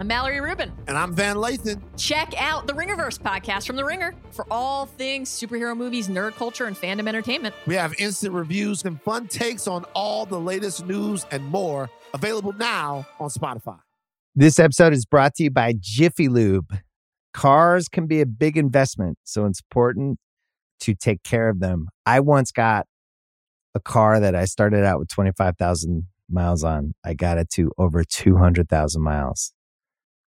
I'm Mallory Rubin. And I'm Van Lathan. Check out the Ringerverse podcast from The Ringer for all things superhero movies, nerd culture, and fandom entertainment. We have instant reviews and fun takes on all the latest news and more available now on Spotify. This episode is brought to you by Jiffy Lube. Cars can be a big investment, so it's important to take care of them. I once got a car that I started out with 25,000 miles on. I got it to over 200,000 miles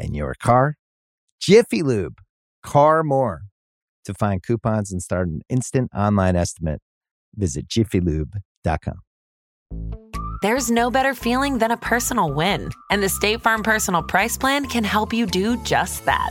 and your car. Jiffy Lube, car more. To find coupons and start an instant online estimate, visit jiffylube.com. There's no better feeling than a personal win, and the State Farm Personal Price Plan can help you do just that.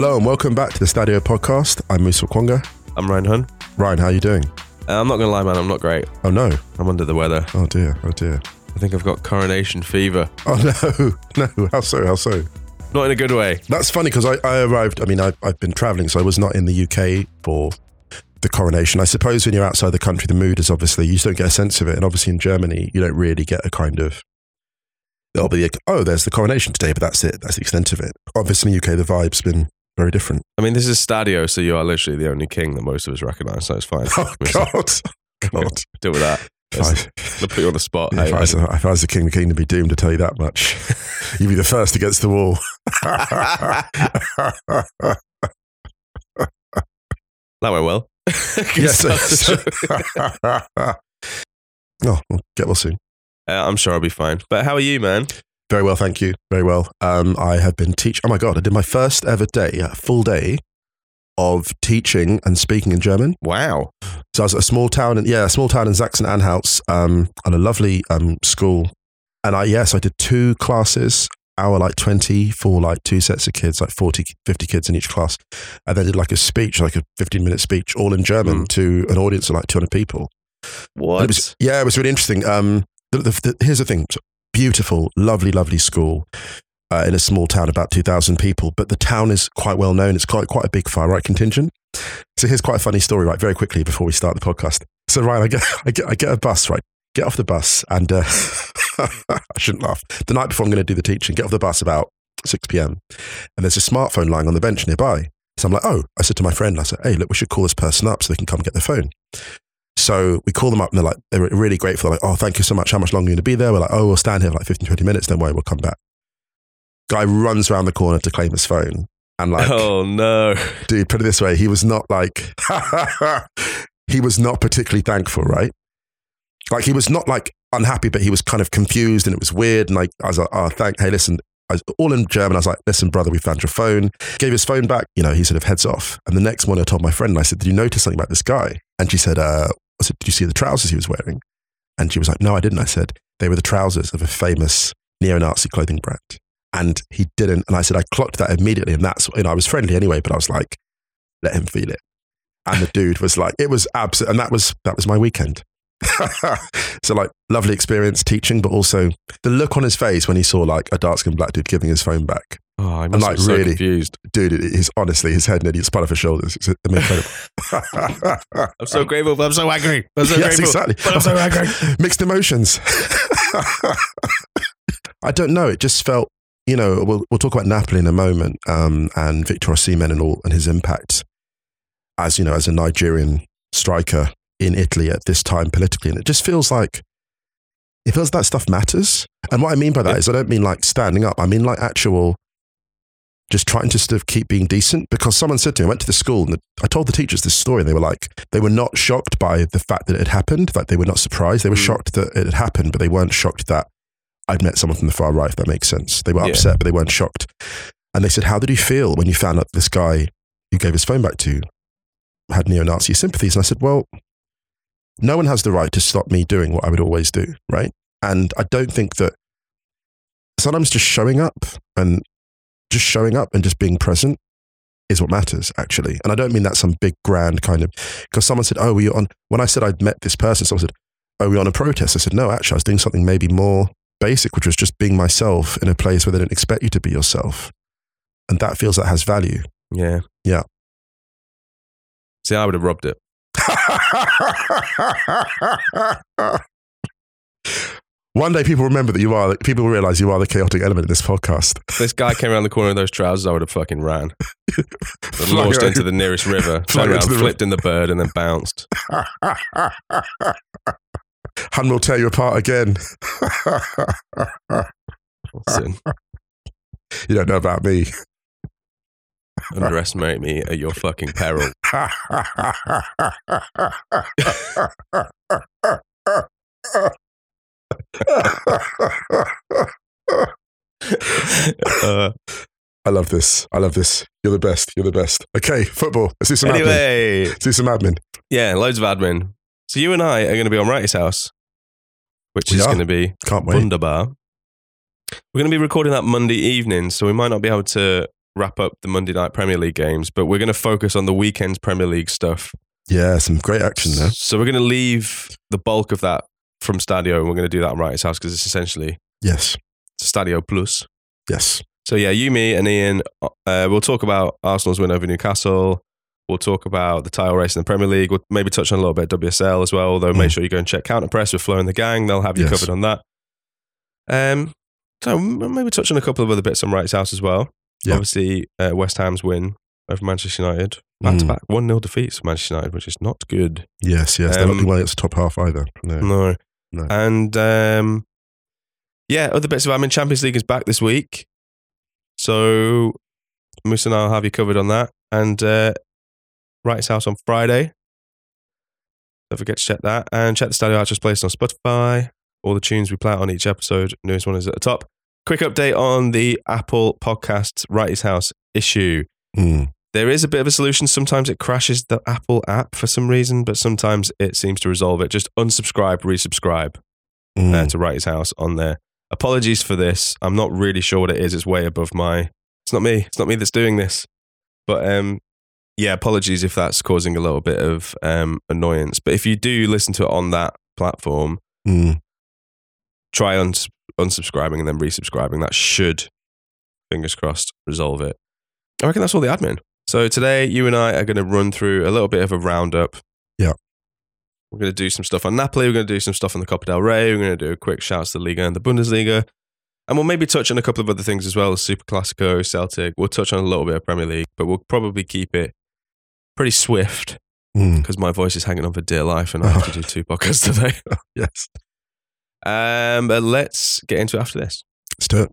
Hello and welcome back to the Stadio podcast. I'm Musa Okwonga. I'm Ryan Hunn. Ryan, how are you doing? Uh, I'm not gonna lie, man. I'm not great. Oh no. I'm under the weather. Oh dear. Oh dear. I think I've got coronation fever. Oh no. No. How so? How so? Not in a good way. That's funny because I, I arrived. I mean, I, I've been traveling, so I was not in the UK for the coronation. I suppose when you're outside the country, the mood is obviously you just don't get a sense of it, and obviously in Germany, you don't really get a kind of. There'll be a, oh, there's the coronation today, but that's it. That's the extent of it. Obviously, in the UK, the vibe's been very different. I mean, this is Stadio, so you are literally the only king that most of us recognise, so it's fine. Oh God, God. Deal with that. I'll put you on the spot. Yeah, Hey, if, I was, if I was the king, the kingdom would be doomed to tell you that much. You'd be the first against the wall. that went well. yes. Oh, well, get well soon. Uh, I'm sure I'll be fine. But how are you, man? Very well, thank you. Very well. Um, I have been teach. Oh my god, I did my first ever day, a full day of teaching and speaking in German. Wow. So I was at a small town, in, yeah, a small town in Sachsen-Anhalt, um, at a lovely um, school. And I yes, I did two classes, hour like twenty for like two sets of kids, like 40, 50 kids in each class, and then did like a speech, like a fifteen minute speech, all in German Mm. to an audience of like two hundred people. What? It was, yeah, it was really interesting. Um, the, the, the, here's the thing: So, beautiful, lovely, lovely school uh, in a small town, about two thousand people. But the town is quite well known. It's quite quite a big far right contingent. So here's quite a funny story, right? Very quickly before we start the podcast. So Ryan, I get I get I get a bus, right? Get off the bus, and uh, I shouldn't laugh. The night before I'm going to do the teaching, get off the bus about six p.m. and there's a smartphone lying on the bench nearby. So I'm like, oh, I said to my friend, I said, hey, look, we should call this person up so they can come get the phone. So we call them up and they're like, they're really grateful. They're like, oh, thank you so much. How much longer are you going to be there? We're like, oh, we'll stand here for like 15, 20 minutes. Don't worry, we'll come back. Guy runs around the corner to claim his phone. And like, oh no. dude, put it this way, he was not like, he was not particularly thankful, right? Like he was not like unhappy, but he was kind of confused and it was weird. And like, I was like, oh, thank, hey, listen, I was all in German. I was like, listen, brother, we found your phone. Gave his phone back. You know, he sort of heads off. And the next morning I told my friend, and I said, did you notice something about this guy? And she said, uh, I said, did you see the trousers he was wearing? And she was like, no, I didn't. I said, they were the trousers of a famous neo-Nazi clothing brand. And he didn't. And I said, I clocked that immediately. And that's, you know, I was friendly anyway, but I was like, let him feel it. And the dude was like, it was absolute. And that was, that was my weekend. so like lovely experience teaching, but also the look on his face when he saw like a dark skinned black dude giving his phone back. Oh, I must like, be so really- confused. Dude, it is honestly his head nearly spun off his shoulders. It's incredible. I'm so grateful, but I'm so angry. I'm so yes, grateful. exactly. But I'm so angry. Mixed emotions. I don't know. It just felt, you know, we'll, we'll talk about Napoli in a moment um, and Victor Osimhen and all and his impact. as you know, as a Nigerian striker in Italy at this time politically, and it just feels like it feels that stuff matters. And what I mean by that is, I don't mean like standing up. I mean like actual, just trying to sort of keep being decent. Because someone said to me, I went to the school and the, I told the teachers this story, and they were like, they were not shocked by the fact that it had happened. Like they were not surprised. They were Mm. shocked that it had happened, but they weren't shocked that I'd met someone from the far right. If that makes sense, they were Yeah. upset, but they weren't shocked. And they said, "How did you feel when you found out this guy you gave his phone back to had neo-Nazi sympathies?" And I said, "Well." no one has the right to stop me doing what I would always do, right? And I don't think that sometimes just showing up and just showing up and just being present is what matters, actually. And I don't mean that some big grand kind of because someone said, "Oh, were you on?" When I said I'd met this person, someone said, "Oh, were you on a protest?" I said, "No, actually, I was doing something maybe more basic, which was just being myself in a place where they don't expect you to be yourself." And that feels that has value. Yeah. Yeah. See, I would have robbed it. One day, people remember that you are. People realize you are the chaotic element in this podcast. If this guy came around the corner in those trousers, I would have fucking ran. Launched into the nearest river, turned around, flipped in the bird, and then bounced. Hunn will tear you apart again. You don't know about me. underestimate me at your fucking peril. Uh, I love this. I love this. You're the best. You're the best. Okay, football. Let's do some admin. anyway, Let's do some admin. yeah, loads of admin. So you and I are going to be on Wrighty's house, which We is are. going to be Can't wait. wunderbar. We're going to be recording that Monday evening, so we might not be able to wrap up the Monday night Premier League games, but we're going to focus on the weekend's Premier League stuff. Yeah, some great action there. So we're going to leave the bulk of that from Stadio, and we're going to do that on Wrighty's house because it's essentially Yes. Stadio Plus. Yes. So yeah, you, me, and Ian, uh, we'll talk about Arsenal's win over Newcastle. We'll talk about the title race in the Premier League. We'll maybe touch on a little bit of WSL as well. Though make Mm. sure you go and check Counter Press with Flo and the gang. They'll have you Yes. covered on that. Um, so maybe touch on a couple of other bits on Wright's House as well. Yeah. Obviously, uh, West Ham's win over Manchester United, back to Mm. back, one 0 defeats for Manchester United, which is not good. Yes, yes. They're not Um, doing well against the top half either. No. No. No. And um, yeah, other bits of I admin. Champions League is back this week. So Musa and I will have you covered on that. And uh, Wright's House on Friday. Don't forget to check that. And check the Stadio Actress Place on Spotify. All the tunes we play out on each episode. Newest one is at the top. Quick update on the Apple Podcasts Wright's House issue. Mm. There is a bit of a solution. Sometimes it crashes the Apple app for some reason, but sometimes it seems to resolve it. Just unsubscribe, resubscribe Mm. uh, to Wrighty's house on there. Apologies for this. I'm not really sure what it is. It's way above my. It's not me. It's not me that's doing this. But um, yeah, apologies if that's causing a little bit of um, annoyance. But if you do listen to it on that platform, Mm. try uns- unsubscribing and then resubscribing. That should, fingers crossed, resolve it. I reckon that's all the admin. So today, you and I are going to run through a little bit of a roundup. Yeah. We're going to do some stuff on Napoli. We're going to do some stuff on the Copa del Rey. We're going to do a quick shout to the Liga and the Bundesliga. And we'll maybe touch on a couple of other things as well, the Super Classico, Celtic. We'll touch on a little bit of Premier League, but we'll probably keep it pretty swift Mm. because my voice is hanging on for dear life and I have to do two podcasts today. Yes. Um, but let's get into it after this. Let's do it.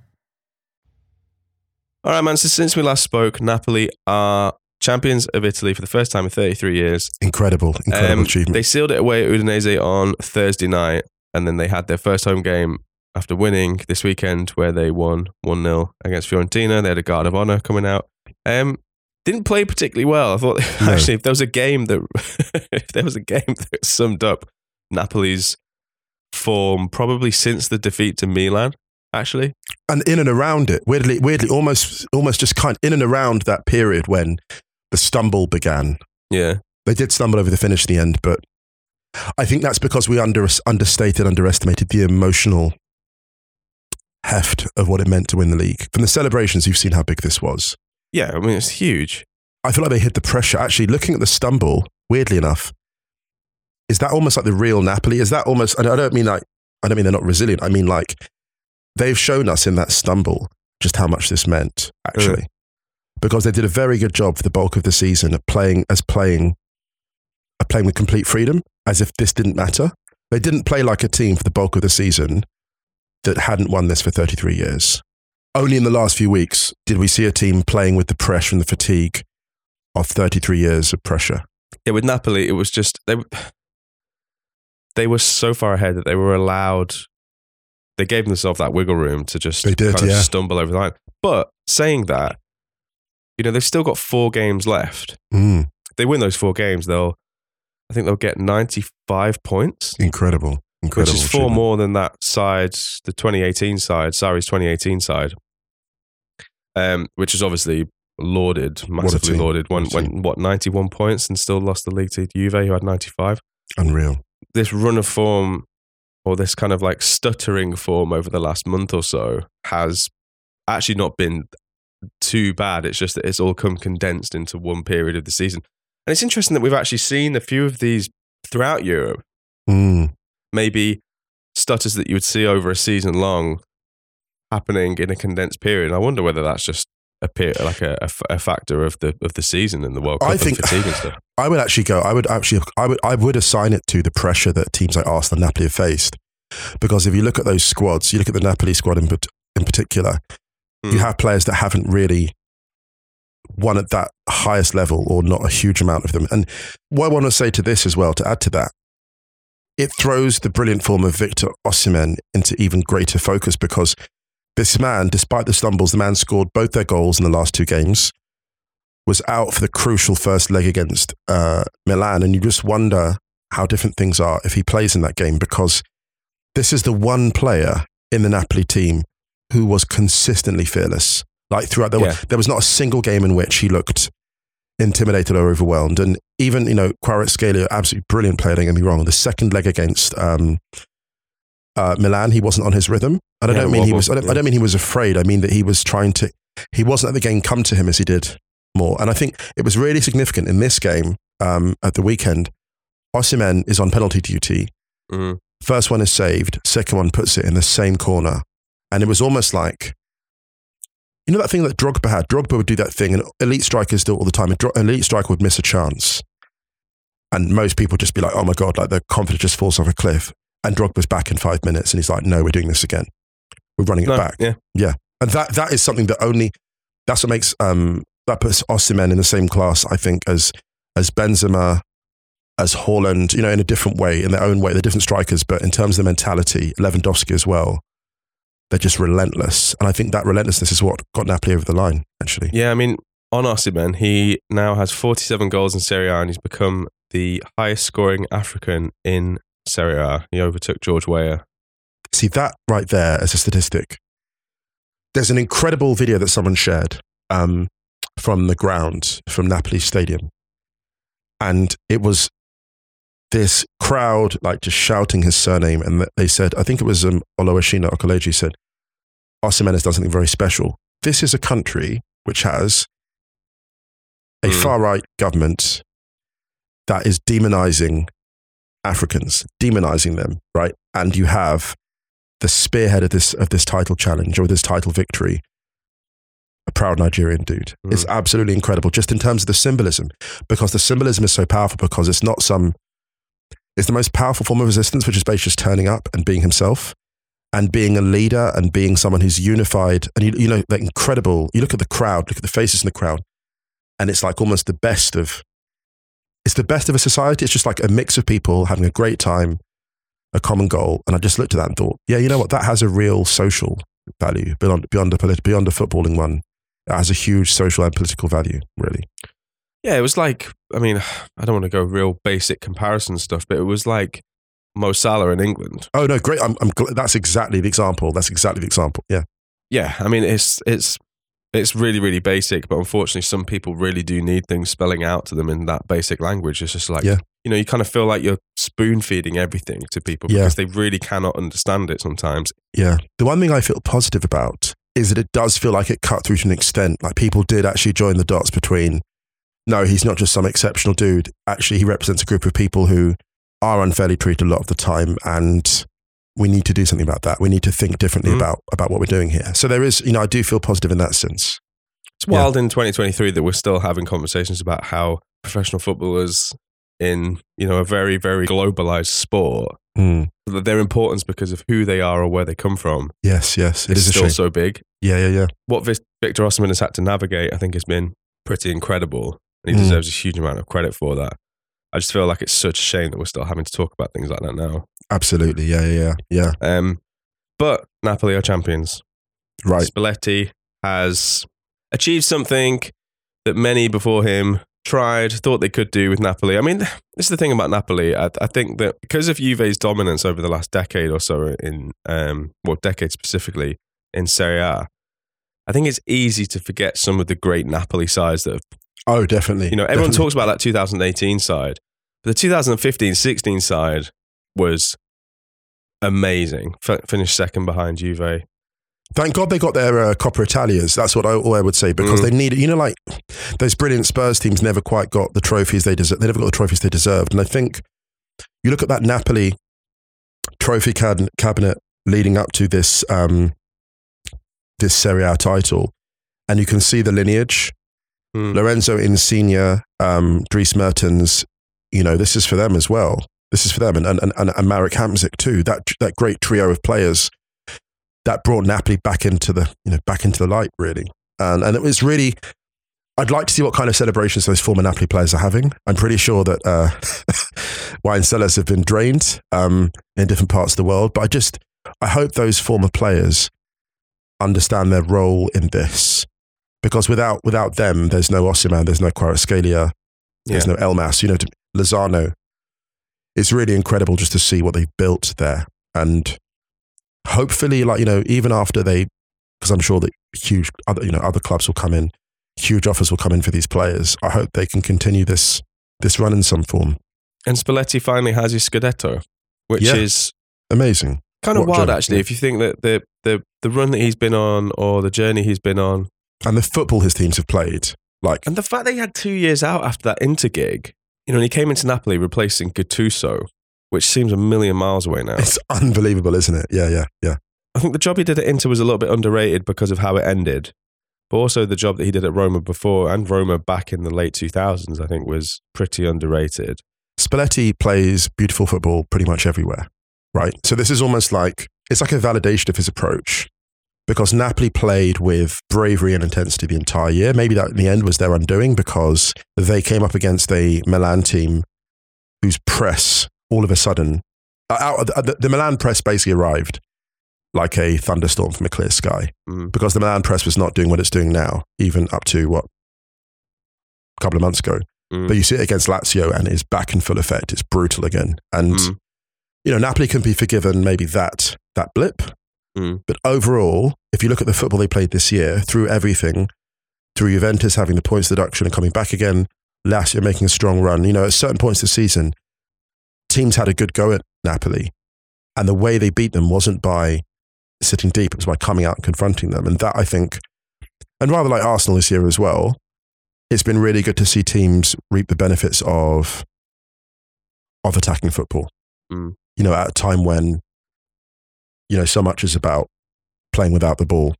All right, man. So since we last spoke, Napoli are champions of Italy for the first time in 33 years. Incredible, incredible Um, achievement. They sealed it away at Udinese on Thursday night, and then they had their first home game after winning this weekend, where they won 1 0 against Fiorentina. They had a guard of honor coming out. Um, didn't play particularly well. I thought No. actually, if there was a game that if there was a game that summed up Napoli's form, probably since the defeat to Milan, actually. And in and around it, weirdly, weirdly, almost, almost just kind of in and around that period when the stumble began. Yeah, They did stumble over the finish in the end, but I think that's because we under, understated, underestimated the emotional heft of what it meant to win the league. From the celebrations, you've seen how big this was. yeah. I mean, it's huge. I feel like they hit the pressure. Actually, looking at the stumble, weirdly enough, is that almost like the real Napoli? Is that almost? And I don't mean like I don't mean they're not resilient. I mean like they've shown us in that stumble just how much this meant. Actually, because they did a very good job for the bulk of the season of playing as playing, of playing with complete freedom, as if this didn't matter. They didn't play like a team for the bulk of the season that hadn't won this for 33 years. Only in the last few weeks did we see a team playing with the pressure and the fatigue of 33 years of pressure. Yeah, with Napoli, it was just they they were so far ahead that they were allowed. They gave themselves that wiggle room to just They did, kind of yeah. stumble over the line. But saying that, you know, they've still got four games left. Mm, If they win those four games, they'll, I think they'll get ninety-five points, incredible. Incredible. which is four more than that side, the 2018 side, Sarri's 2018 side, um, which is obviously lauded, massively team. lauded. When, What when what 91 points and still lost the league to Juve, who had 95 Unreal. this run of form or this kind of like stuttering form over the last month or so has actually not been too bad. It's just that it's all come condensed into one period of the season. And it's interesting that we've actually seen a few of these throughout Europe, Mm, maybe stutters that you would see over a season long happening in a condensed period. And I wonder whether that's just a like a, factor of the of the season and the World Cup I think- fatigue and stuff. I would actually go. I would actually. I would. I would assign it to the pressure that teams like Arsenal, and Napoli have faced. Because if you look at those squads, you look at the Napoli squad in, in particular, you Mm. have players that haven't really won at that highest level, or not a huge amount of them. And what I want to say to this as well, to add to that, it throws the brilliant form of Victor Osimhen into even greater focus because this man, despite the stumbles, the man scored both their goals in the last two games, was out for the crucial first leg against uh, Milan. And you just wonder how different things are if he plays in that game because this is the one player in the Napoli team who was consistently fearless. Like throughout the Yeah. there was not a single game in which he looked intimidated or overwhelmed. And even, you know, Kvaratskhelia, absolutely brilliant player, don't get me wrong. The second leg against um, uh, Milan, he wasn't on his rhythm. And I Yeah, don't mean he was I don't, yeah. I don't mean he was afraid. I mean that he was trying to he wasn't let the game come to him as he did more. And I think it was really significant in this game um, at the weekend. Osimhen is on penalty duty. Mhm. First one is saved. Second one puts it in the same corner. And it was almost like, you know that thing that Drogba had? Drogba would do that thing, and elite strikers do it all the time. A dro- elite striker would miss a chance. And most people just be like, oh my God, like the confidence just falls off a cliff. And Drogba's back in five minutes. And he's like, no, we're doing this again. We're running it No, back. Yeah. And that that is something that only that's what makes um that puts Osimhen in the same class, I think, as as Benzema, as Haaland. you know, in a different way, in their own way. They're different strikers, but in terms of the mentality, Lewandowski as well, they're just relentless. And I think that relentlessness is what got Napoli over the line, actually. Yeah, I mean, on Osimhen, he now has 47 goals in Serie A and he's become the highest scoring African in Serie A. He overtook George Weah. See that right there as a statistic. There's an incredible video that someone shared um, from the ground from Napoli Stadium, and it was this crowd like just shouting his surname, and they said, I think it was um, Oluwashina Okeleji said, Osimhen has done something very special. This is a country which has a Mm. far right government that is demonizing Africans, demonizing them, right? And you have the spearhead of this of this title challenge or this title victory, a proud Nigerian dude. Mm. It's absolutely incredible, just in terms of the symbolism, because the symbolism is so powerful. Because it's not some, it's the most powerful form of resistance, which is basically just turning up and being himself, and being a leader and being someone who's unified. And you, you know, like incredible. You look at the crowd, look at the faces in the crowd, and it's like almost the best of it's the best of a society. It's just like a mix of people having a great time, a common goal. And I just looked at that and thought, yeah, you know what? That has a real social value beyond beyond the polit- beyond the footballing one. It has a huge social and political value, really. Yeah, it was like, I mean, I don't want to go real basic comparison stuff, but it was like Mo Salah in England. Oh no, great! I'm, I'm that's exactly the example. That's exactly the example. Yeah, Yeah, I mean, it's it's it's really really basic, but unfortunately, some people really do need things spelling out to them in that basic language. It's just like, Yeah. you know, you kind of feel like you're spoon feeding everything to people Yeah. because they really cannot understand it sometimes. yeah. The one thing I feel positive about is that it does feel like it cut through to an extent. Like people did actually join the dots between. No, he's not just some exceptional dude. Actually, he represents a group of people who are unfairly treated a lot of the time, and we need to do something about that. We need to think differently Mm. about about what we're doing here. So there is, you know, I do feel positive in that sense. It's wild in 2023 that we're still having conversations about how professional footballers in you know a very very globalized sport Mm. that their importance because of who they are or where they come from Yes, yes, it is is still so big. yeah, yeah, yeah. What Victor Osimhen has had to navigate, I think, has been pretty incredible, and he Mm. deserves a huge amount of credit for that. I just feel like it's such a shame that we're still having to talk about things like that now. Absolutely. Yeah, yeah, yeah. yeah. Um, but Napoli are champions. Right. Spalletti has achieved something that many before him tried, thought they could do with Napoli. I mean, this is the thing about Napoli. I, I think that because of Juve's dominance over the last decade or so in, um, well, decade specifically in Serie A, I think it's easy to forget some of the great Napoli sides that have Oh, definitely. you know, everyone Definitely. talks about that 2018 side, but the 2015 16 side was amazing. F- finished second behind Juve. Thank God they got their uh, Coppa Italias. That's what I, all I would say because Mm. they needed, you know, like those brilliant Spurs teams never quite got the trophies they deserved. They never got the trophies they deserved. And I think you look at that Napoli trophy cad- cabinet leading up to this um, this Serie A title, and you can see the lineage. Hmm. Lorenzo Insigne, um, Dries Mertens, you know, this is for them as well. This is for them, and and and, and Marek Hamšík too. That that great trio of players that brought Napoli back into the you know back into the light really, and and it was really. I'd like to see what kind of celebrations those former Napoli players are having. I'm pretty sure that uh, wine cellars have been drained um, in different parts of the world, but I just I hope those former players understand their role in this because without without them, there's no Osimhen, there's no Kvaratskhelia, there's Yeah. no Elmas, you know, Lozano. It's really incredible just to see what they've built there, and hopefully, like you know, even after they, because I'm sure that huge other you know other clubs will come in, huge offers will come in for these players. I hope they can continue this this run in some form. And Spalletti finally has his Scudetto, which Yeah. is Amazing. kind of What wild journey, actually. yeah. If you think that the, the, the run that he's been on or the journey he's been on, And the football his teams have played, like and the fact that he had two years out after that Inter gig, you know, and he came into Napoli replacing Gattuso, which seems a million miles away now. it's unbelievable, isn't it? Yeah, yeah, yeah. I think the job he did at Inter was a little bit underrated because of how it ended. But also the job that he did at Roma before and Roma back in the late 2000s, I think was pretty underrated. Spalletti plays beautiful football pretty much everywhere, right? So this is almost like it's like a validation of his approach because Napoli played with bravery and intensity the entire year. Maybe that in the end was their undoing because they came up against a Milan team whose press all of a sudden, uh, out, the, the Milan press basically arrived like a thunderstorm from a clear sky Mm. because the Milan press was not doing what it's doing now, even up to what a couple of months ago. Mm. But you see it against Lazio and it's back in full effect. It's brutal again. And, Mm. you know, Napoli can be forgiven maybe that, that blip. Mm. But overall, if you look at the football they played this year, through everything, through Juventus having the points deduction and coming back again, last year making a strong run, you know, at certain points this season, teams had a good go at Napoli. And the way they beat them wasn't by sitting deep, it was by coming out and confronting them. And that, I think, and rather like Arsenal this year as well, it's been really good to see teams reap the benefits of of attacking football. Mm. You know, at a time when you know so much is about playing without the ball.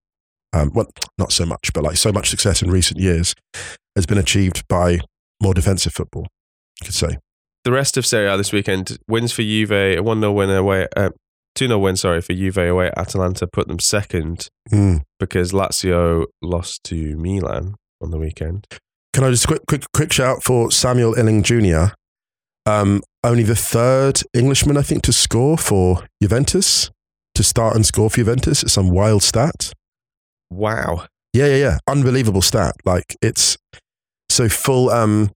Um, well, not so much, but like so much success in recent years has been achieved by more defensive football. You could say. The rest of Serie A this weekend wins for Juve, a 1 0 win away, uh, 2 0 win, sorry, for Juve away at Atalanta, put them second Mm. because Lazio lost to Milan on the weekend. Can I just quick quick quick shout for Samuel Iling-Junior Um, only the third Englishman, I think, to score for Juventus, to start and score for Juventus. It's some wild stat. Wow. Yeah, yeah, yeah. Unbelievable stat. Like it's so full um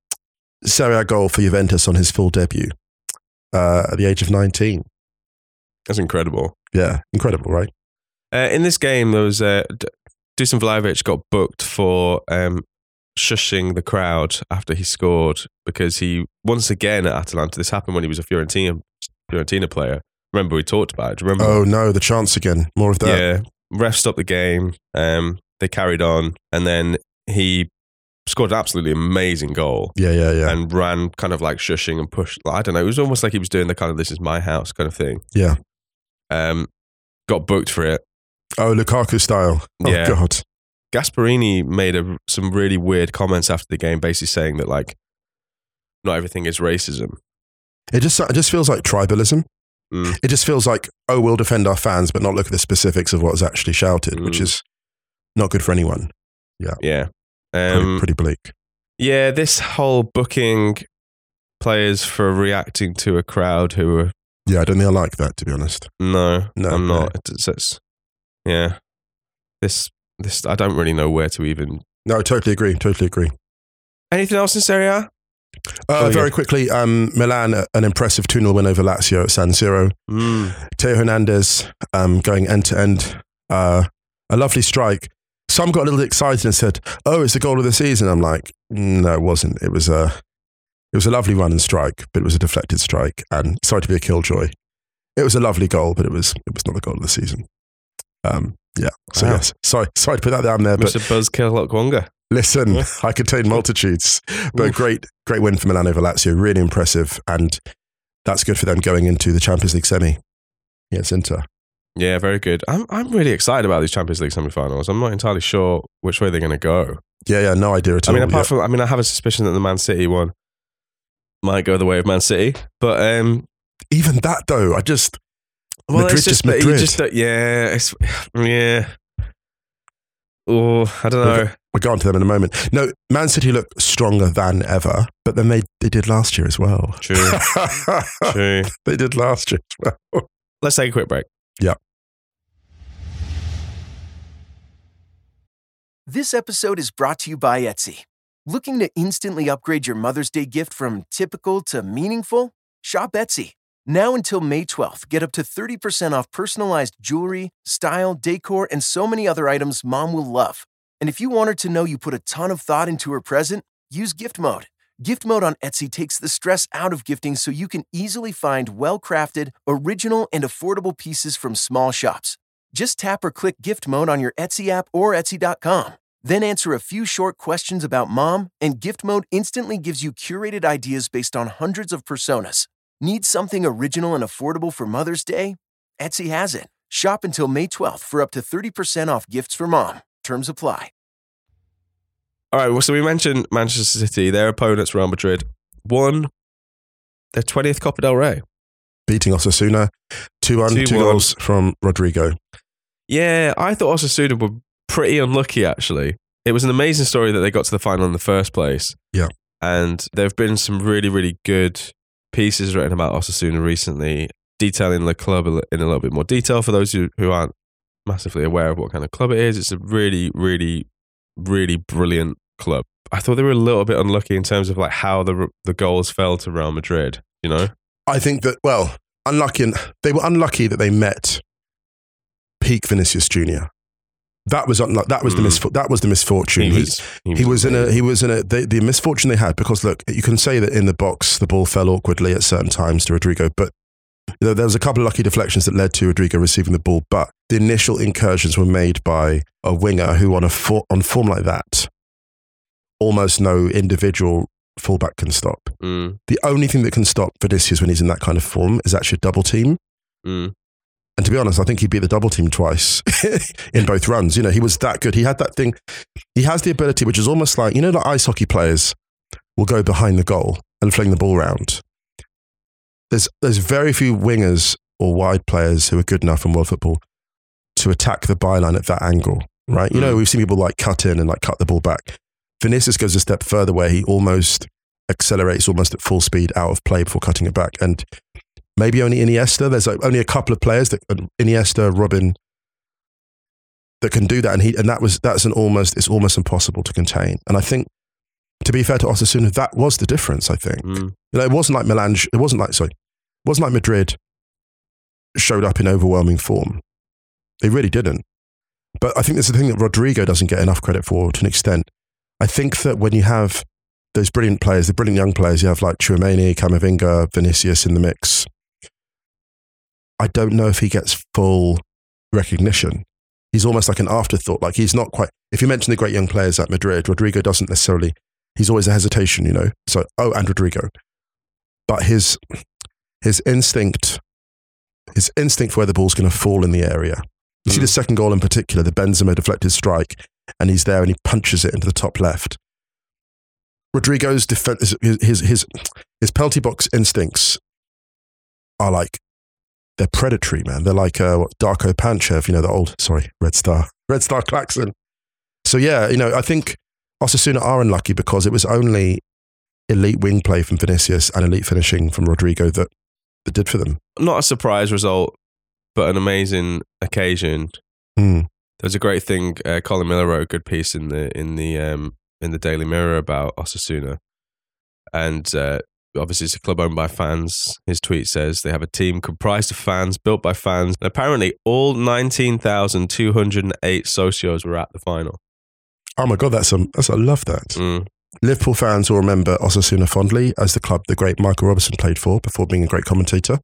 Serie A goal for Juventus on his full debut uh, at the age of 19. That's incredible. Yeah, incredible, right? Uh, in this game, there was uh, D- Dusan Vlahovic got booked for um, shushing the crowd after he scored because he once again at Atalanta. This happened when he was a Fiorentina Fiorentina player. Remember we talked about it. Do you Remember? Oh no, the chance again. More of that. yeah. Ref stopped the game. Um, they carried on, and then he scored an absolutely amazing goal Yeah, yeah, yeah. and ran kind of like shushing and pushed. I don't know. It was almost like he was doing the kind of "this is my house" kind of thing. Yeah. Um, got booked for it. Oh, Lukaku style. Oh Yeah. god. Gasperini made a, some really weird comments after the game, basically saying that like not everything is racism. It just it just feels like tribalism. Mm. It just feels like oh, we'll defend our fans, but not look at the specifics of what's actually shouted, which Mm. is not good for anyone. Yeah. Pretty, Um, pretty bleak. yeah, this whole booking players for reacting to a crowd who are Yeah, I don't think I like that to be honest. no, No, I'm no. not. It's, it's yeah. This this I don't really know where to even. No, totally agree. Totally agree. Anything else in Serie A? Uh, Oh, very quickly, um, Milan, uh, an impressive 2 0 win over Lazio at San Siro. Mm. Theo Hernandez um, going end to end. Uh, A lovely strike. Some got a little excited and said, "Oh, it's the goal of the season." I'm like, "No, it wasn't. It was a, it was a lovely run and strike, but it was a deflected strike. And sorry to be a killjoy. It was a lovely goal, but it was it was not the goal of the season. Um, yeah. So Wow. yes, sorry, sorry to put that down there, but Mr. Buzzkill Okwonga. Listen, I contain multitudes, but great, great win for Milan over Lazio. Really impressive, and that's good for them going into the Champions League semi. Yeah, it's Inter. Yeah, very good. I'm I'm really excited about these Champions League semi-finals. I'm not entirely sure which way they're going to go. Yeah, yeah, no idea at I mean, apart yeah. from, I mean, I have a suspicion that the Man City one might go the way of Man City, but um, even that though, I just well, Madrid it's just, just that you Madrid. just yeah, it's yeah. Oh, I don't know. We'll go on to them in a moment. No, Man City look stronger than ever, but then they they did last year as well. True, true. they did last year as well. Let's take a quick break. Yeah. This episode is brought to you by Etsy. Looking to instantly upgrade your Mother's Day gift from typical to meaningful? Shop Etsy. Now until May 12th, get up to 30% off personalized jewelry, style, decor, and so many other items mom will love. And if you want her to know you put a ton of thought into her present, use gift mode. Gift mode on Etsy takes the stress out of gifting so you can easily find well crafted, original, and affordable pieces from small shops. Just tap or click gift mode on your Etsy app or Etsy.com. Then answer a few short questions about mom, and gift mode instantly gives you curated ideas based on hundreds of personas. Need something original and affordable for Mother's Day? Etsy has it. Shop until May 12th for up to 30% off gifts for mom. Terms apply. All right. Well, so we mentioned Manchester City. Their opponents, Real Madrid, won their twentieth Copa del Rey. Beating Osasuna, 2 1, 2 2-1. goals from Rodrygo. Yeah, I thought Osasuna were pretty unlucky, actually. It was an amazing story that they got to the final in the first place. Yeah. And there have been some really, really good pieces written about Osasuna recently, detailing the club in a little bit more detail for those who, who aren't massively aware of what kind of club it is. It's a really, really, really brilliant club. I thought they were a little bit unlucky in terms of like how the the goals fell to Real Madrid, you know? I think that, well, unlucky, and they were unlucky that they met peak Vinicius Jr. That was unlucky. That was the Mm. misfor- that was the misfortune. He He- was, he was in a he was in a the, the misfortune they had because look you can say that in the box the ball fell awkwardly at certain times to Rodrygo but there was a couple of lucky deflections that led to Rodrygo receiving the ball but the initial incursions were made by a winger who on a for, on form like that almost no individual fullback can stop Mm, the only thing that can stop Vinicius when he's in that kind of form is actually a double team mm. and to be honest, I think he beat the double team twice in both runs. You know, he was that good. He had that thing. He has the ability, which is almost like, you know, like ice hockey players will go behind the goal and fling the ball around. There's, there's very few wingers or wide players who are good enough in world football to attack the byline at that angle, right? You know, Mm. we've seen people like cut in and like cut the ball back. Vinicius goes a step further where he almost accelerates almost at full speed out of play before cutting it back. And maybe only Iniesta. There's like only a couple of players that Iniesta, Robben, that can do that. And he and that was that's an almost it's almost impossible to contain. And I think to be fair to Osasuna, that was the difference. I think Mm. you know, it wasn't like Milan. It wasn't like sorry, wasn't like Madrid showed up in overwhelming form. They really didn't. But I think there's the thing that Rodrygo doesn't get enough credit for to an extent. I think that when you have those brilliant players, the brilliant young players, you have like Chouameni, Camavinga, Vinicius in the mix. I don't know if he gets full recognition. He's almost like an afterthought. Like he's not quite. If you mention the great young players at Madrid, Rodrygo doesn't necessarily. He's always a hesitation, you know. So oh, and Rodrygo, but his his instinct, his instinct for where the ball's going to fall in the area. You see Mm. the second goal in particular, the Benzema deflected strike, and he's there and he punches it into the top left. Rodrygo's defense, his, his his his penalty box instincts are like they're predatory, man. They're like uh, what, Darko Panchev, you know, the old sorry, Red Star, Red Star Klaxon. So yeah, you know, I think Osasuna are unlucky because it was only elite wing play from Vinicius and elite finishing from Rodrygo that that did for them. Not a surprise result, but an amazing occasion. Hmm. There's a great thing. Uh, Colin Millar wrote a good piece in the in the um, in the Daily Mirror about Osasuna, and uh, obviously it's a club owned by fans. His tweet says they have a team comprised of fans, built by fans. And apparently, all nineteen thousand two hundred and eight socios were at the final. Oh my god, that's um, that's I love that. Mm. Liverpool fans will remember Osasuna fondly as the club the great Michael Robinson played for before being a great commentator.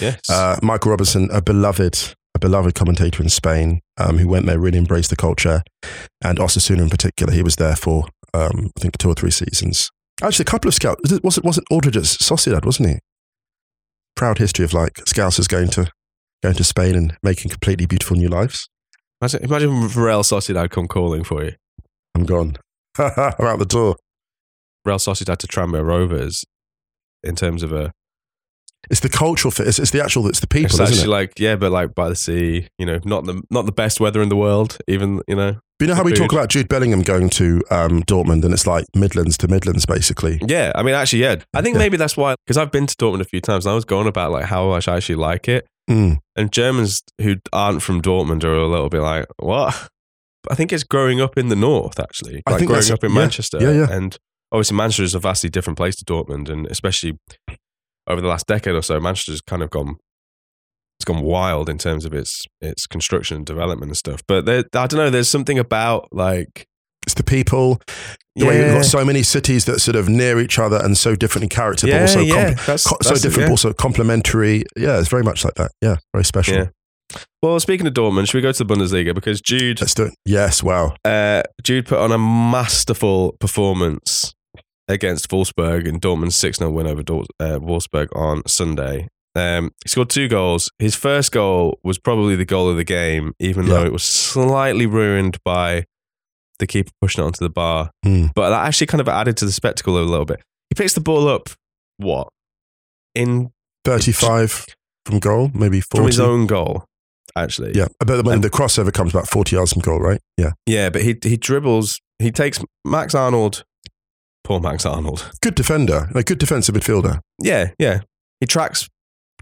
Yes. Uh, Michael Robinson, a beloved, a beloved commentator in Spain, um, who went there, really embraced the culture, and Osasuna in particular. He was there for, um, I think, two or three seasons. Actually, a couple of scouts. Was it was it wasn't Aldridge at Sociedad, wasn't he? Proud history of like scousers going to going to Spain and making completely beautiful new lives. imagine, imagine Real Sociedad come calling for you. I'm gone. I'm out the door. Real Sociedad to Tranmere Rovers in terms of a It's the cultural fit. It's, it's the actual. It's the people, it's actually it? like yeah, but like by the sea, you know, not the not the best weather in the world, even you know. But you know how we talk about Jude Bellingham going to um, Dortmund, and it's like Midlands to Midlands, basically. Yeah, I mean, actually, yeah, I think Yeah. maybe that's why because I've been to Dortmund a few times. And I was going about like how much I actually like it, Mm. and Germans who aren't from Dortmund are a little bit like what. I think it's growing up in the north, actually, I like growing up in yeah, Manchester. yeah, yeah. And obviously, Manchester is a vastly different place to Dortmund, and especially over the last decade or so, Manchester's kind of gone. It's gone wild in terms of its its construction and development and stuff. But there, I don't know. There's something about like It's the people. The way you've got so many cities that sort of near each other and so different in character, yeah, but also yeah, com- that's, co- so that's it, different, yeah. but also complementary. Yeah, it's very much like that. Yeah, very special. Yeah. Well, speaking of Dortmund, should we go to the Bundesliga because Jude Let's do it. Yes, wow. uh, Jude put on a masterful performance against Wolfsburg in Dortmund's 6 0 win over Dor- uh, Wolfsburg on Sunday. Um, he scored two goals. His first goal was probably the goal of the game, even though it was slightly ruined by the keeper pushing it onto the bar. Hmm. But that actually kind of added to the spectacle a little bit. He picks the ball up, what? In 35 from goal, maybe 40. from his own goal, actually. Yeah, but when And- the crossover comes about 40 yards from goal, right? Yeah. Yeah, but he he dribbles. He takes Max Arnold. Poor Max Arnold. Good defender, a good defensive midfielder. Yeah, yeah. He tracks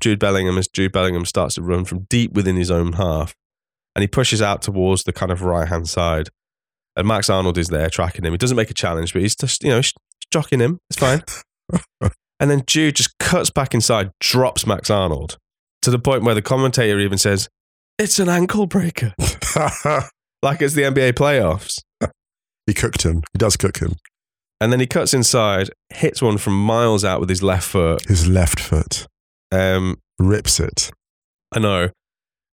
Jude Bellingham as Jude Bellingham starts to run from deep within his own half, and he pushes out towards the kind of right hand side. And Max Arnold is there tracking him. He doesn't make a challenge, but he's just you know jocking him. It's fine. and then Jude just cuts back inside, drops Max Arnold to the point where the commentator even says, "It's an ankle breaker," like it's the NBA playoffs. he cooked him. He does cook him. And then he cuts inside, hits one from miles out with his left foot. His left foot Um, rips it. I know.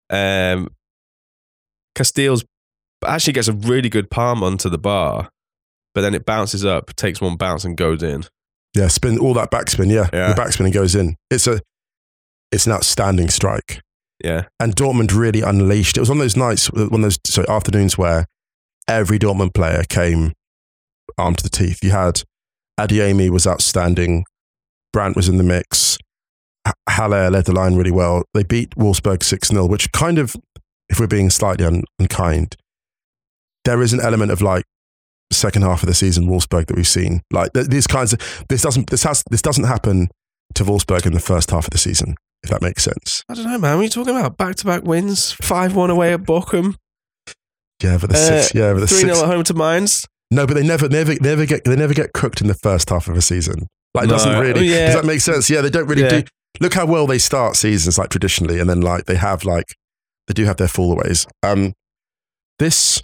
Um, Casteels actually gets a really good palm onto the bar, but then it bounces up, takes one bounce, and goes in. Yeah, spin all that backspin. Yeah, Yeah. the backspin and goes in. It's a, it's an outstanding strike. Yeah, And Dortmund really unleashed. It was one of those nights, one of those so afternoons where every Dortmund player came armed to the teeth. You had Adeyemi was outstanding. Brandt was in the mix. Haller led the line really well. They beat Wolfsburg 6 0, which kind of, if we're being slightly un- unkind, there is an element of like second half of the season Wolfsburg that we've seen. Like th- these kinds of this doesn't this has this doesn't happen to Wolfsburg in the first half of the season. If that makes sense. I don't know, man. What are you talking about? Back to back wins, five one away at Bochum, Yeah, but the Uh, six. Yeah, but the three six. 0 at home to Mainz. No, but they never, never, never get they never get cooked in the first half of a season. Like it No. doesn't really. Oh, yeah. Does that make sense? Yeah, they don't really Yeah. do. Look how well they start seasons like traditionally, and then like they have like they do have their fallaways. Um, this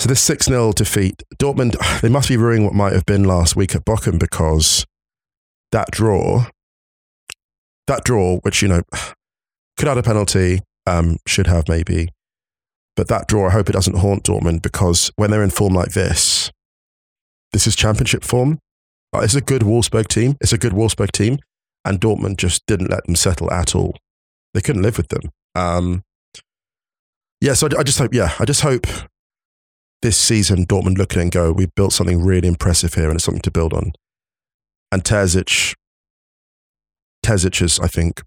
so this six 0 defeat, Dortmund. They must be ruining what might have been last week at Bochum because that draw, that draw, which you know could have had a penalty, um, should have maybe, but that draw, I hope it doesn't haunt Dortmund because when they're in form like this, this is championship form. It's a good Wolfsburg team. It's a good Wolfsburg team. And Dortmund just didn't let them settle at all. They couldn't live with them. Um, yeah, so I, I just hope, yeah, I just hope this season Dortmund look at it and go, we've built something really impressive here and it's something to build on. And Terzic, Terzic has, I think,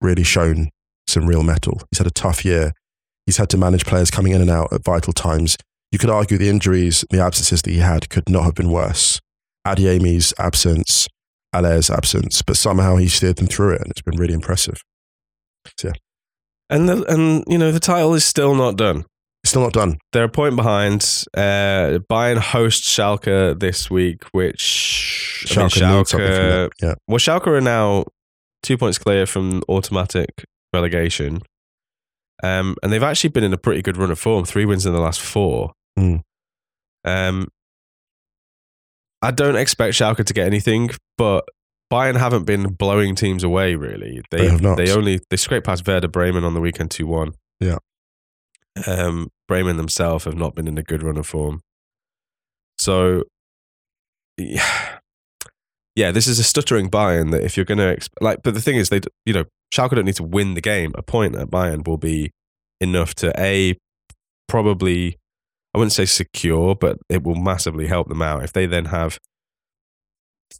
really shown some real metal. He's had a tough year. He's had to manage players coming in and out at vital times. You could argue the injuries, the absences that he had could not have been worse. Adeyemi's absence, Haller's absence, but somehow he steered them through it and it's been really impressive. Yeah, And the, and you know the title is still not done. It's still not done. They're a point behind. Uh, Bayern host Schalke this week, which I mean, Schalke Schalke. Yeah. Well, Schalke are now two points clear from automatic relegation, um, and they've actually been in a pretty good run of form. Three wins in the last four. Mm. Um, I don't expect Schalke to get anything, but Bayern haven't been blowing teams away. Really, They have not. They only they scraped past Werder Bremen on the weekend two one. Yeah. Um, Bremen themselves have not been in a good run of form. So, yeah, yeah, this is a stuttering Bayern that if you're going to exp- like, but the thing is, they you know Schalke don't need to win the game. A point at Bayern will be enough to a probably I wouldn't say secure, but it will massively help them out if they then have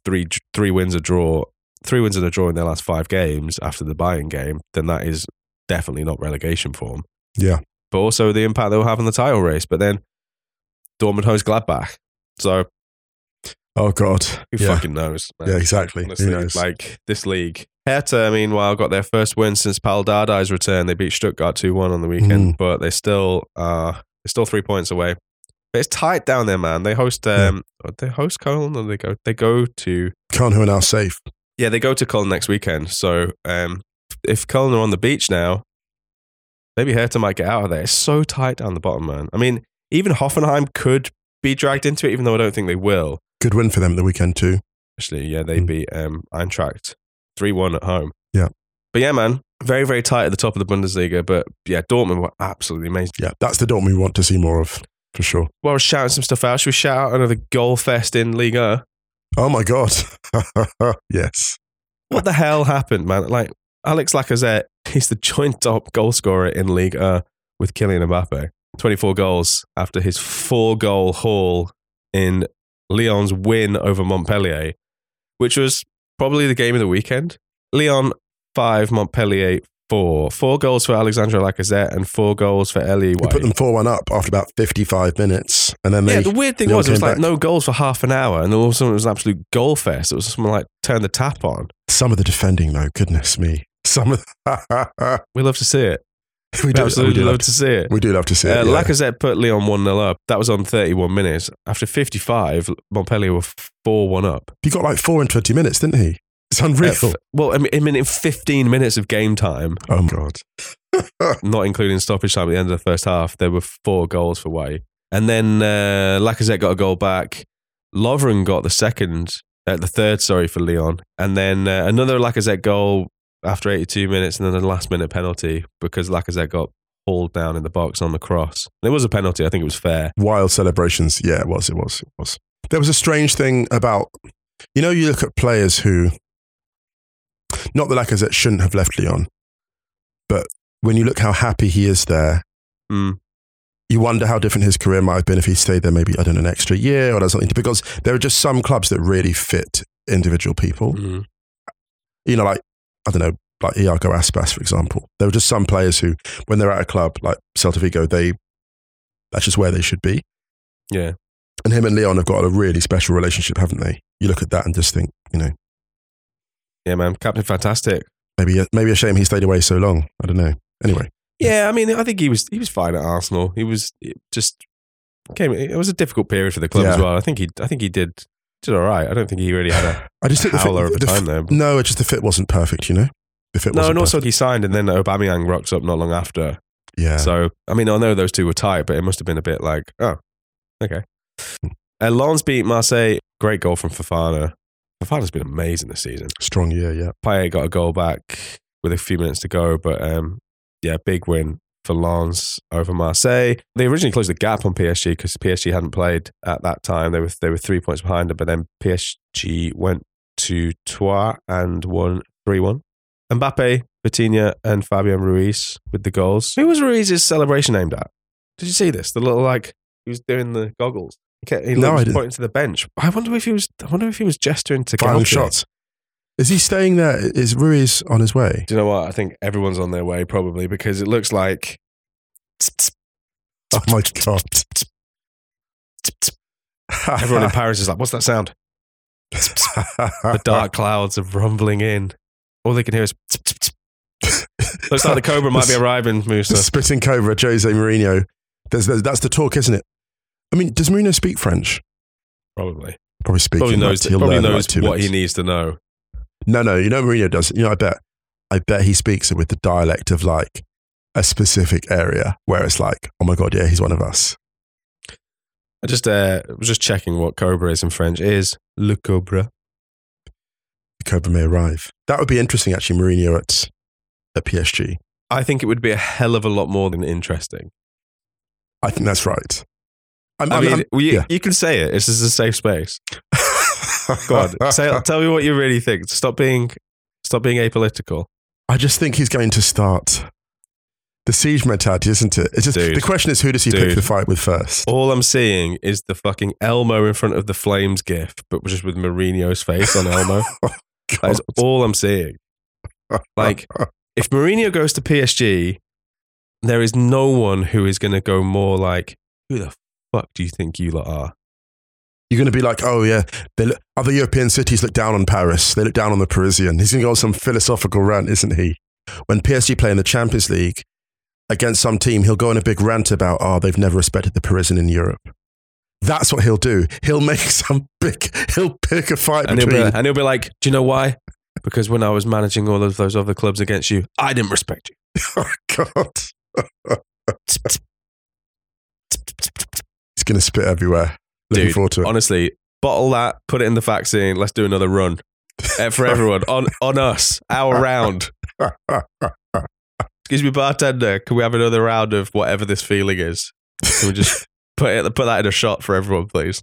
three three wins a draw, three wins and a draw in their last five games after the Bayern game. Then that is definitely not relegation form. Yeah. But also the impact they'll have on the title race. But then Dortmund host Gladbach, so Oh, God. who yeah. fucking knows? man? yeah, exactly. Honestly, knows? like this league. Hertha, meanwhile, got their first win since Paul Dardai's return. They beat Stuttgart 2 1 on the weekend, Mm. but they still are they're still three points away. But it's tight down there, man. They host um they host Cologne or they go they go to Khan, who are now safe. yeah, they go to Cologne next weekend. So um if Cologne are on the beach now, maybe Hertha might get out of there. It's so tight down the bottom, man. I mean, even Hoffenheim could be dragged into it, even though I don't think they will. Good win for them the weekend, too. Actually, yeah, they Mm. beat um, Eintracht 3 1 at home. Yeah. But yeah, man, very, very tight at the top of the Bundesliga. But yeah, Dortmund were absolutely amazing. Yeah, that's the Dortmund we want to see more of, for sure. Well, I was shouting some stuff out. Should we shout out another goal fest in Liga? Oh, my God. yes. What the hell happened, man? Like, Alex Lacazette, he's the joint top goal scorer in Liga with Kylian Mbappe. 24 goals after his four goal haul in Lyon's win over Montpellier, which was probably the game of the weekend. Lyon 5, Montpellier 4. Four goals for Alexandre Lacazette and four goals for Elye Wahi put them 4 1 up after about 55 minutes. And then they. yeah, the weird thing was, it was came like no goals for half an hour, and then all of a sudden it was an absolute goal fest. It was something like turn the tap on. Some of the defending, though, goodness me. Some of the- We love to see it. We, do, absolutely we, do love love to see it. we do love to see it. Uh, yeah. Lacazette put Lyon 1 0 up. That was on 31 minutes. After 55, Montpellier were 4 1 up. He got like four in 20 minutes, didn't he? It's unreal. Uh, well, I mean, I mean, in 15 minutes of game time, oh, my God. not including stoppage time at the end of the first half, there were four goals for Wahi. And then uh, Lacazette got a goal back. Lovren got the second, uh, the third, sorry, for Lyon. And then uh, another Lacazette goal after 82 minutes, and then a last minute penalty because Lacazette got hauled down in the box on the cross. It was a penalty. I think it was fair. Wild celebrations. Yeah, it was. It was. It was. There was a strange thing about, you know, you look at players who, not that Lacazette shouldn't have left Lyon, but when you look how happy he is there, Mm. you wonder how different his career might have been if he stayed there maybe, I don't know, an extra year or something. Because there are just some clubs that really fit individual people. Mm. You know, like, I don't know, like Iago Aspas, for example. There were just some players who, when they're at a club like Celta Vigo, they, that's just where they should be. Yeah. And him and Lyon have got a really special relationship, haven't they? You look at that and just think, you know, Yeah, man, Captain Fantastic. maybe maybe a shame he stayed away so long. I don't know. Anyway, Yeah, I mean, I think he was he was fine at Arsenal. He was just came. It was a difficult period for the club as well. I think he I think he did did all right. I don't think he really had a I just think the fit, of a the time there. No, it's just the fit wasn't perfect. You know, the fit No, and also perfect. he signed, and then Aubameyang rocks up not long after. yeah. So I mean, I know those two were tight, but it must have been a bit like, oh, okay. Uh, Lens beat Marseille. Great goal from Fofana. Fofana's been amazing this season. strong year. Yeah. Payet got a goal back with a few minutes to go, but um, yeah, big win for Lens over Marseille. They originally closed the gap on PSG because PSG hadn't played at that time. They were they were three points behind them, but then PSG went to Troyes and won three one. Mbappe, Vitinha, and Fabian Ruiz with the goals. Who was Ruiz's celebration aimed at? Did you see this? The little like he was doing the goggles. He, kept, he No, I was didn't. pointing to the bench. I wonder if he was. I wonder if he was gesturing to Final shots. Is he staying there? Is Ruiz on his way? Do you know what? I think everyone's on their way probably because it looks like Oh my god! everyone in Paris is like, "What's that sound?" The dark clouds are rumbling in. All they can hear is. Looks like the Cobra might be arriving, The Musa. spitting cobra, Jose Mourinho. There's, there's, that's the talk, isn't it? I mean, does Mourinho speak French? Probably, Probably speaks. probably knows. He'll Probably learn knows what he needs to know. No, no. You know Mourinho does. You know, I bet. I bet he speaks it with the dialect of like a specific area where it's like, oh my god, yeah, he's one of us. I just uh, was just checking what Cobra is in French. It is Le Cobra. The cobra may arrive. That would be interesting, actually. Mourinho at at PSG. I think it would be a hell of a lot more than interesting. I think that's right. I'm, I I'm- mean, I'm- well, you, yeah. you can say it. This is a safe space. Go on, say, tell me what you really think. Stop being, stop being apolitical. I just think he's going to start the siege mentality, isn't it? It's just Dude. the question is who does he pick Dude. the fight with first? All I'm seeing is the fucking Elmo in front of the Flames gif, but just with Mourinho's face on Elmo. Oh, that is all I'm seeing. Like, if Mourinho goes to PSG, there is no one who is going to go more like, who the fuck do you think you lot are? You're going to be like, oh yeah, they look, other European cities look down on Paris. They look down on the Parisian. He's going to go on some philosophical rant, isn't he? When PSG play in the Champions League against some team, he'll go on a big rant about, oh, they've never respected the Parisian in Europe. That's what he'll do. He'll make some big. He'll pick a fight And he'll, be, and he'll be like, do you know why? Because when I was managing all of those other clubs against you, I didn't respect you. oh God, he's going to spit everywhere. Looking Dude, forward to it. Honestly, bottle that, put it in the vaccine. Let's do another run Eh, for everyone on on us, our round. Excuse me, bartender. Can we have another round of whatever this feeling is? Can we just put it put that in a shot for everyone, please?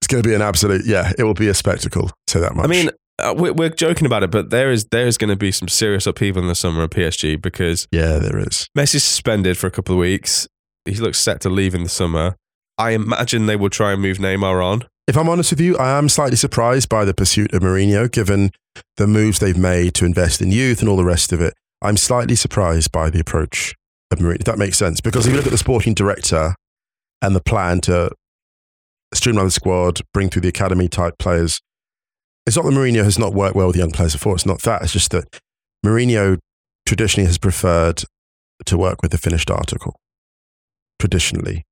It's going to be an absolute. Yeah, it will be a spectacle. Say that much. I mean, uh, we're, we're joking about it, but there is there is going to be some serious upheaval in the summer at PSG because yeah, there is. Messi's suspended for a couple of weeks. He looks set to leave in the summer. I imagine they will try and move Neymar on. If I'm honest with you, I am slightly surprised by the pursuit of Mourinho, given the moves they've made to invest in youth and all the rest of it. I'm slightly surprised by the approach of Mourinho. If that makes sense, because if you look at the sporting director and the plan to streamline the squad, bring through the academy type players, it's not that Mourinho has not worked well with young players before. It's not that. It's just that Mourinho traditionally has preferred to work with the finished article. Traditionally.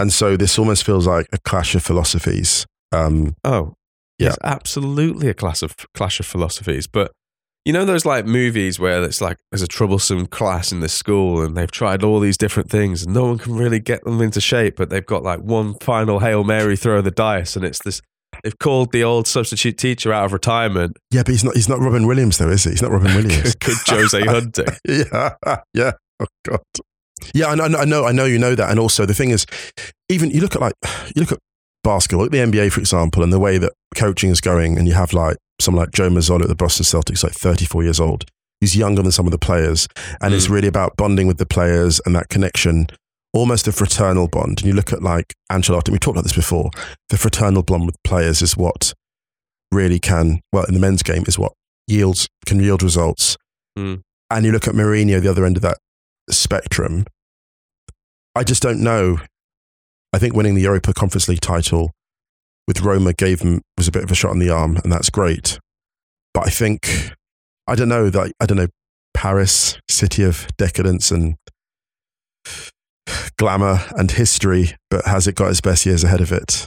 And so this almost feels like a clash of philosophies. Um, Oh, Yeah. it's absolutely a class of clash of philosophies. But you know those like movies where it's like there's a troublesome class in the school and they've tried all these different things and no one can really get them into shape, but they've got like one final hail mary throw of the dice and it's this. They've called the old substitute teacher out of retirement. yeah, but he's not, he's not Robin Williams, though, is he? He's not Robin Williams. Good Jose Hunting. yeah, yeah. Oh God. Yeah, I know, I know, I know. You know that, and also the thing is, even you look at like you look at basketball, look at the NBA for example, and the way that coaching is going, and you have like someone like Joe Mazzulla at the Boston Celtics, like 34 years old. He's younger than some of the players, and it's Mm. really about bonding with the players and that connection, almost a fraternal bond. And you look at like Ancelotti, we talked about this before. The fraternal bond with players is what really can, well, in the men's game, is what yields can yield results. Mm. And you look at Mourinho, the other end of that spectrum. I just don't know. I think winning the Europa Conference League title with Roma gave them was a bit of a shot in the arm, and that's great. But I think I don't know that I don't know Paris, city of decadence and glamour and history, but has it got its best years ahead of it?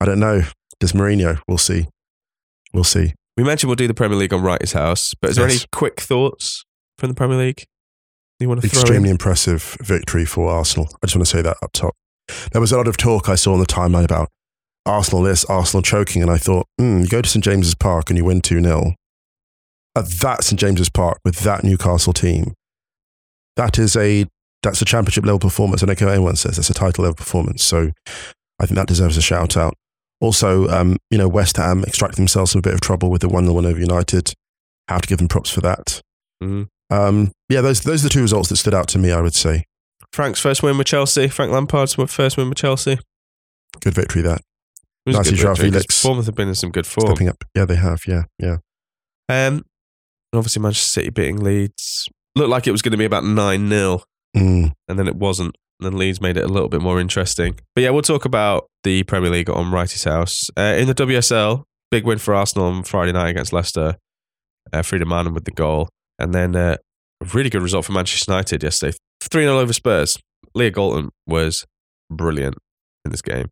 I don't know. Does Mourinho? We'll see. We'll see. We mentioned we'll do the Premier League on Wrighty's House, but is there Yes. any quick thoughts from the Premier League you want to Extremely in? impressive victory for Arsenal. I just want to say that up top. There was a lot of talk I saw on the timeline about Arsenal this, Arsenal choking, and I thought, hmm, you go to St James's Park and you win 2 0. At that St James's Park with that Newcastle team, that is a that's a championship level performance. I don't care what anyone says, that's a title level performance. So I think that deserves a shout out. Also, um, you know, West Ham extracted themselves from a bit of trouble with the 1 0 win over United. Have to give them props for that. Mhm. Um, yeah, those those are the two results that stood out to me. I would say Frank's first win with Chelsea. Frank Lampard's first win with Chelsea. good victory. That a Joao Felix. Bournemouth have been in some good form. stepping up. Yeah, they have. Yeah, yeah. Um, and obviously, Manchester City beating Leeds looked like it was going to be about 9 0, Mm, and then it wasn't. And then Leeds made it a little bit more interesting. But yeah, we'll talk about the Premier League on Wrighty's House. Uh, in the WSL, big win for Arsenal on Friday night against Leicester. Uh, Frida Maanum with the goal. And then uh, a really good result for Manchester United yesterday 3 0 over Spurs. Leah Galton was brilliant in this game.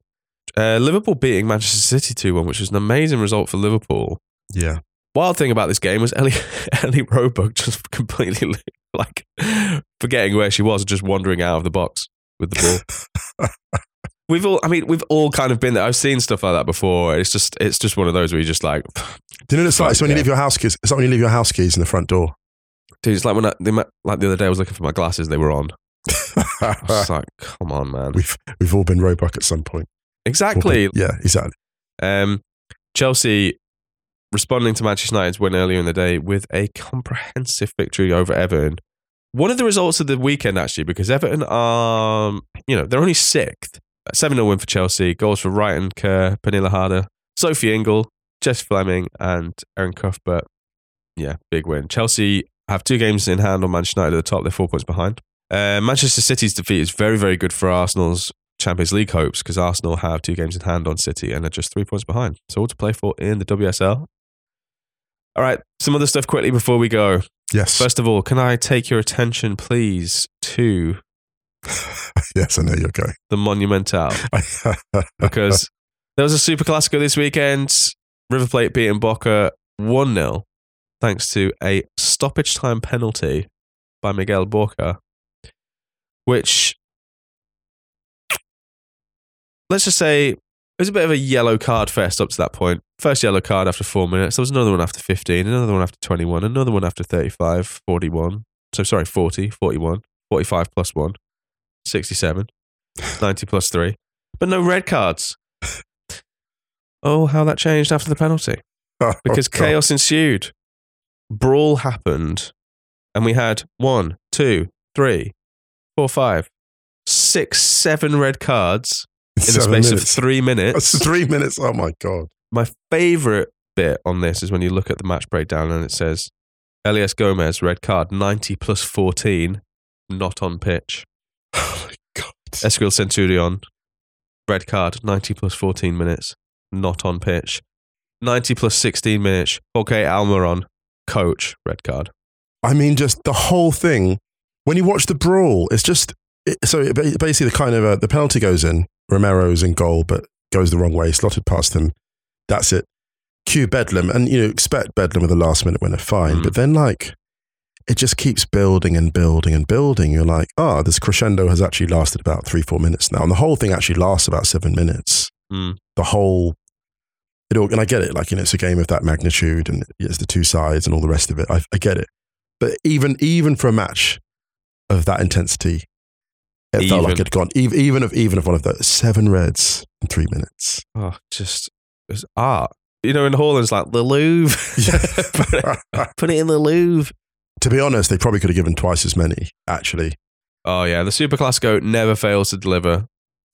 Uh, Liverpool beating Manchester City 2 1, which was an amazing result for Liverpool. yeah. Wild thing about this game was Ellie, Ellie Roebuck just completely like forgetting where she was, just wandering out of the box with the ball. we've all, I mean, we've all kind of been there. I've seen stuff like that before. It's just, it's just one of those where you just like, Do you know what it's like? It's when you leave your house keys. It's like when you leave your house keys in the front door. Dude, it's like when I, they, met- like the other day, I was looking for my glasses, they were on. I was like, come on, man. we've we've all been Roebuck at some point. Exactly. Yeah, exactly. Um, Chelsea responding to Manchester United's win earlier in the day with a comprehensive victory over Everton. One of the results of the weekend, actually, because Everton are, you know, they're only sixth. 7 0 win for Chelsea. Goals for Reiten, Kerr, Pernille Harder, Sophie Ingle, Jess Fleming, and Erin Cuthbert. Yeah, big win. Chelsea have two games in hand on Manchester United at the top. They're four points behind. Uh, Manchester City's defeat is very, very good for Arsenal's Champions League hopes because Arsenal have two games in hand on City and are just three points behind. So all to play for in the WSL. All right, some other stuff quickly before we go. Yes. First of all, can I take your attention, please, to yes, I know you're going. the Monumental? Because there was a Superclásico this weekend. River Plate beating Boca 1 0, thanks to a stoppage time penalty by Miguel Borja, which, let's just say, it was a bit of a yellow card fest up to that point. First yellow card after four minutes. There was another one after 15, another one after 21, another one after 35, 41. So, sorry, 40, 41, 45 plus one, 67, 90 plus three. But no red cards. Oh, how that changed after the penalty oh, because Oh, chaos ensued. Brawl happened, and we had one, two, three, four, five, six, seven red cards in the space minutes. of three minutes. That's three minutes. Oh my god. My favorite bit on this is when you look at the match breakdown and it says Elias Gomez, red card, 90 plus 14, not on pitch. Oh my god. Ezequiel Centurion, red card, 90 plus 14 minutes, not on pitch. 90 plus 16 minutes, okay, Almiron, coach, red card. I mean, just the whole thing. When you watch the brawl, it's just it, so basically the kind of uh, the penalty goes in. Romero's in goal, but goes the wrong way, slotted past him. That's it. Cue Bedlam, and you know expect Bedlam with a last minute winner, fine. Mm. But then like it just keeps building and building and building. You're like, oh, this crescendo has actually lasted about three, four minutes now, and the whole thing actually lasts about seven minutes. Mm. The whole. It all, and I get it, like you know, it's a game of that magnitude, and it's the two sides and all the rest of it. I, I get it, but even even for a match of that intensity, it felt like it'd gone even even of even of one of those seven reds in three minutes. Oh, just, it's art. You know, in Holland, it's like the Louvre. put, it, put it in the Louvre. to be honest, they probably could have given twice as many. Actually, Oh, yeah, the Superclásico never fails to deliver.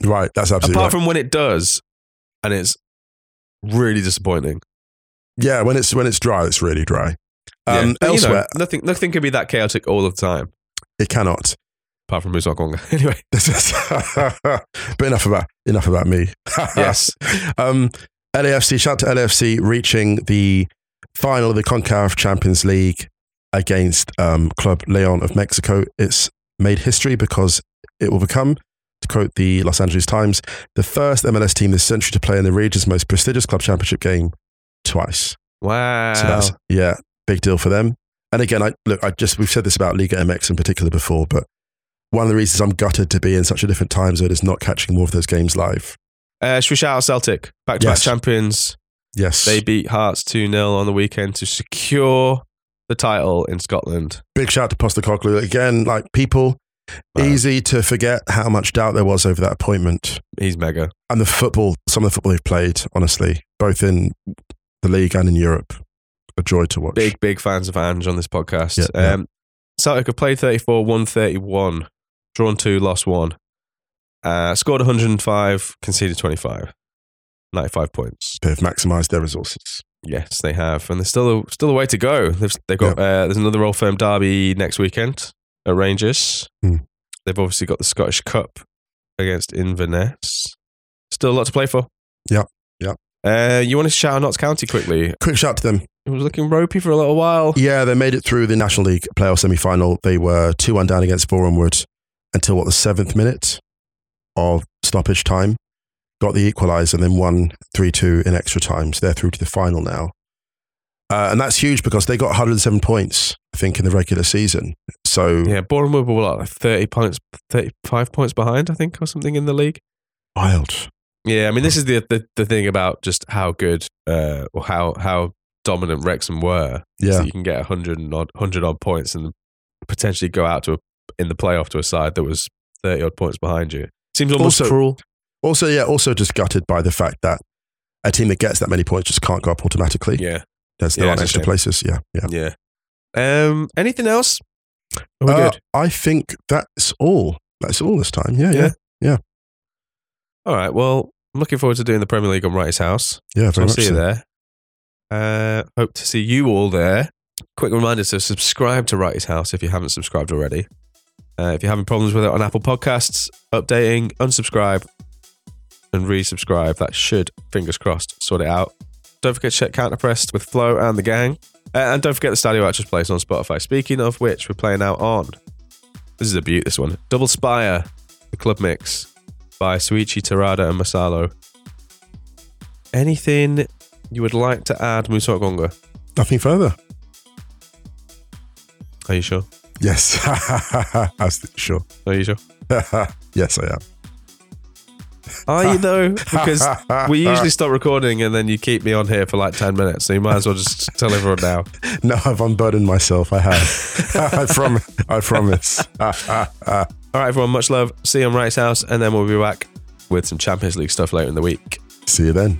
right? That's absolutely Apart right. from when it does, and it's really disappointing. yeah. When it's when it's dry, it's really dry. Yeah, Um, but, you know, elsewhere, nothing, nothing can be that chaotic all the time. it cannot. apart from Musa Okwonga. Anyway, but enough about enough about me. yes. um, LAFC, shout out to LAFC reaching the final of the CONCACAF Champions League against um, Club Leon of Mexico. It's made history because it will become, to quote the Los Angeles Times, the first MLS team this century to play in the region's most prestigious club championship game twice. Wow. So that's yeah, big deal for them. And again, I look, I just we've said this about Liga MX in particular before, but one of the reasons I'm gutted to be in such a different time zone is not catching more of those games live. Uh, should we shout out Celtic? Back to back champions. Yes, They beat Hearts 2 0 on the weekend to secure the title in Scotland. big shout to Postecoglou again. Like people, Wow. easy to forget how much doubt there was over that appointment He's mega. and the football. Some of the football they've played, honestly, both in the league and in Europe, a joy to watch. Big, big fans of Ange on this podcast. Yeah, yeah. um, Celtic have played 34, won 31, drawn 2, lost 1. Uh, scored 105, conceded 25. 95 points. They've maximised their resources. Yes, they have, and there's still a, still a way to go. They've they've got uh, there's another Old Firm derby next weekend at Rangers. Hmm. They've obviously got the Scottish Cup against Inverness. Still a lot to play for. Yeah, yeah. Uh, you want to shout out Notts County quickly? Quick shout to them. It was looking ropey for a little while. Yeah, they made it through the National League playoff semi final. They were 2 1 down against Bournemouth until what, the seventh minute of stoppage time. Got the equaliser and then won 3 2 in extra time. So they're through to the final now. Uh, and that's huge because they got 107 points, I think, in the regular season. So Yeah, Bournemouth were like 30 points, 35 points behind, I think, or something in the league. wild. Yeah, I mean, this is the the, the thing about just how good uh, or how how dominant Wrexham were. Yeah. you can get 100 odd, 100 odd points and potentially go out to a, in the playoff to a side that was 30 odd points behind you. Seems almost Also- cruel. Also, yeah, also just gutted by the fact that a team that gets that many points just can't go up automatically. Yeah, There's there Yeah, aren't it's a extra places. Yeah, yeah. yeah. Um, anything else? Are we Uh, good? I think that's all. That's all this time. Yeah, yeah, yeah. All right. Well, I'm looking forward to doing the Premier League on Wrighty's House. yeah. So I'll see you there. Uh, hope to see you all there. Quick reminder to subscribe to Wrighty's House if you haven't subscribed already. Uh, if you're having problems with it on Apple Podcasts, updating, unsubscribe, and resubscribe. That should, fingers crossed, sort it out. Don't forget to check Counterpressed with Flo and the gang. Uh, and don't forget the Stadio Actress plays on Spotify. Speaking of which, we're playing out on. This is a beaut, this one. Double Spire, the club mix by Soichi Terada and Masalo. Anything you would like to add, Musa Okwonga? Nothing further. Are you sure? Yes, sure. Are you sure? yes, I am. Are you though? Because we usually stop recording and then you keep me on here for like 10 minutes. So you might as well just tell everyone now. No, I've unburdened myself. I have. I promise. I promise. All right, everyone, much love. See you on Wright's House. And then we'll be back with some Champions League stuff later in the week. See you then.